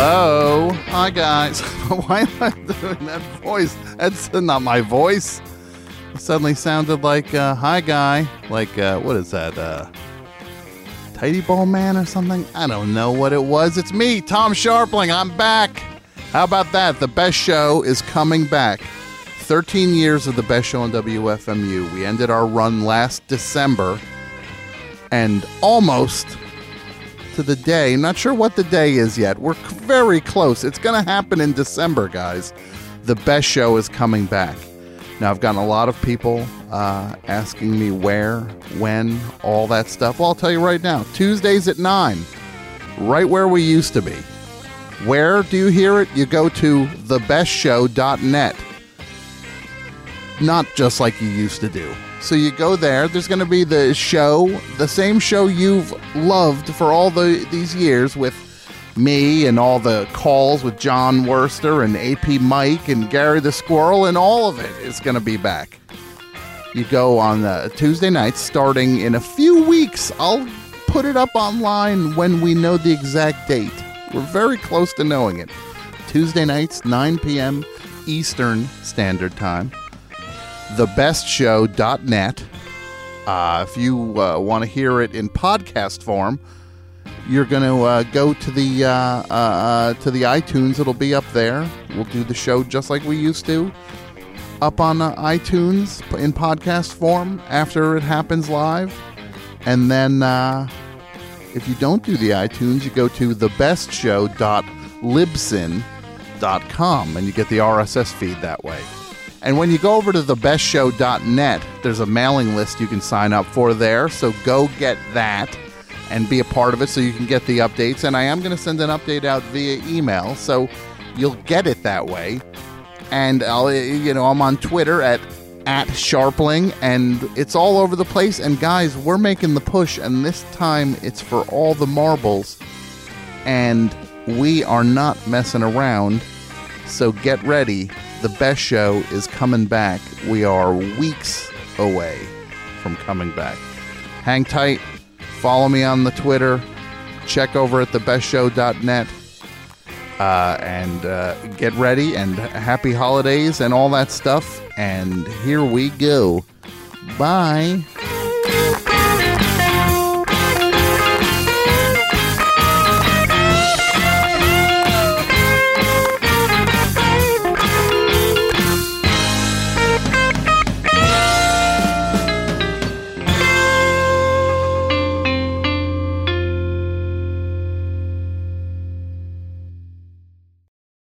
Hello. Hi, guys. Why am I doing that voice? That's not my voice. It suddenly sounded like, uh, hi, guy. Like, uh, what is that? Uh, Tidy Ball Man or something? I don't know what it was. It's me, Tom Scharpling. I'm back. How about that? The best show is coming back. 13 years of the best show on WFMU. We ended our run last December and almost to the day. Not sure what the day is yet. We're very close. It's going to happen in December, guys. The best show is coming back. Now, I've gotten a lot of people uh, asking me where, when, all that stuff. Well, I'll tell you right now Tuesdays at 9, right where we used to be. Where do you hear it? You go to thebestshow.net. Not just like you used to do. So you go there. There's going to be the show, the same show you've loved for all the these years with me and all the calls with Jon Wurster and AP Mike and Gary the Squirrel and all of it is going to be back. You go on uh, Tuesday nights starting in a few weeks. I'll put it up online when we know the exact date. We're very close to knowing it. Tuesday nights, 9 p.m. Eastern Standard Time thebestshow.net. Uh, if you uh, want to hear it in podcast form, you're going to uh, go to the uh, uh, uh, to the iTunes. It'll be up there. We'll do the show just like we used to, up on iTunes in podcast form after it happens live. And then, if you don't do the iTunes, you go to thebestshow.libsyn.com and you get the RSS feed that way. And when you go over to thebestshow.net, there's a mailing list you can sign up for there. So go get that and be a part of it so you can get the updates. And I am going to send an update out via email, so you'll get it that way. And I'll, you know, I'm on Twitter at at Scharpling, and it's all over the place. And guys, we're making the push, and this time it's for all the marbles, and we are not messing around. So get ready the best show is coming back. We are weeks away from coming back. Hang tight. Follow me on the Twitter. Check over at thebestshow.net. Uh, and uh, get ready and happy holidays and all that stuff. And here we go. Bye.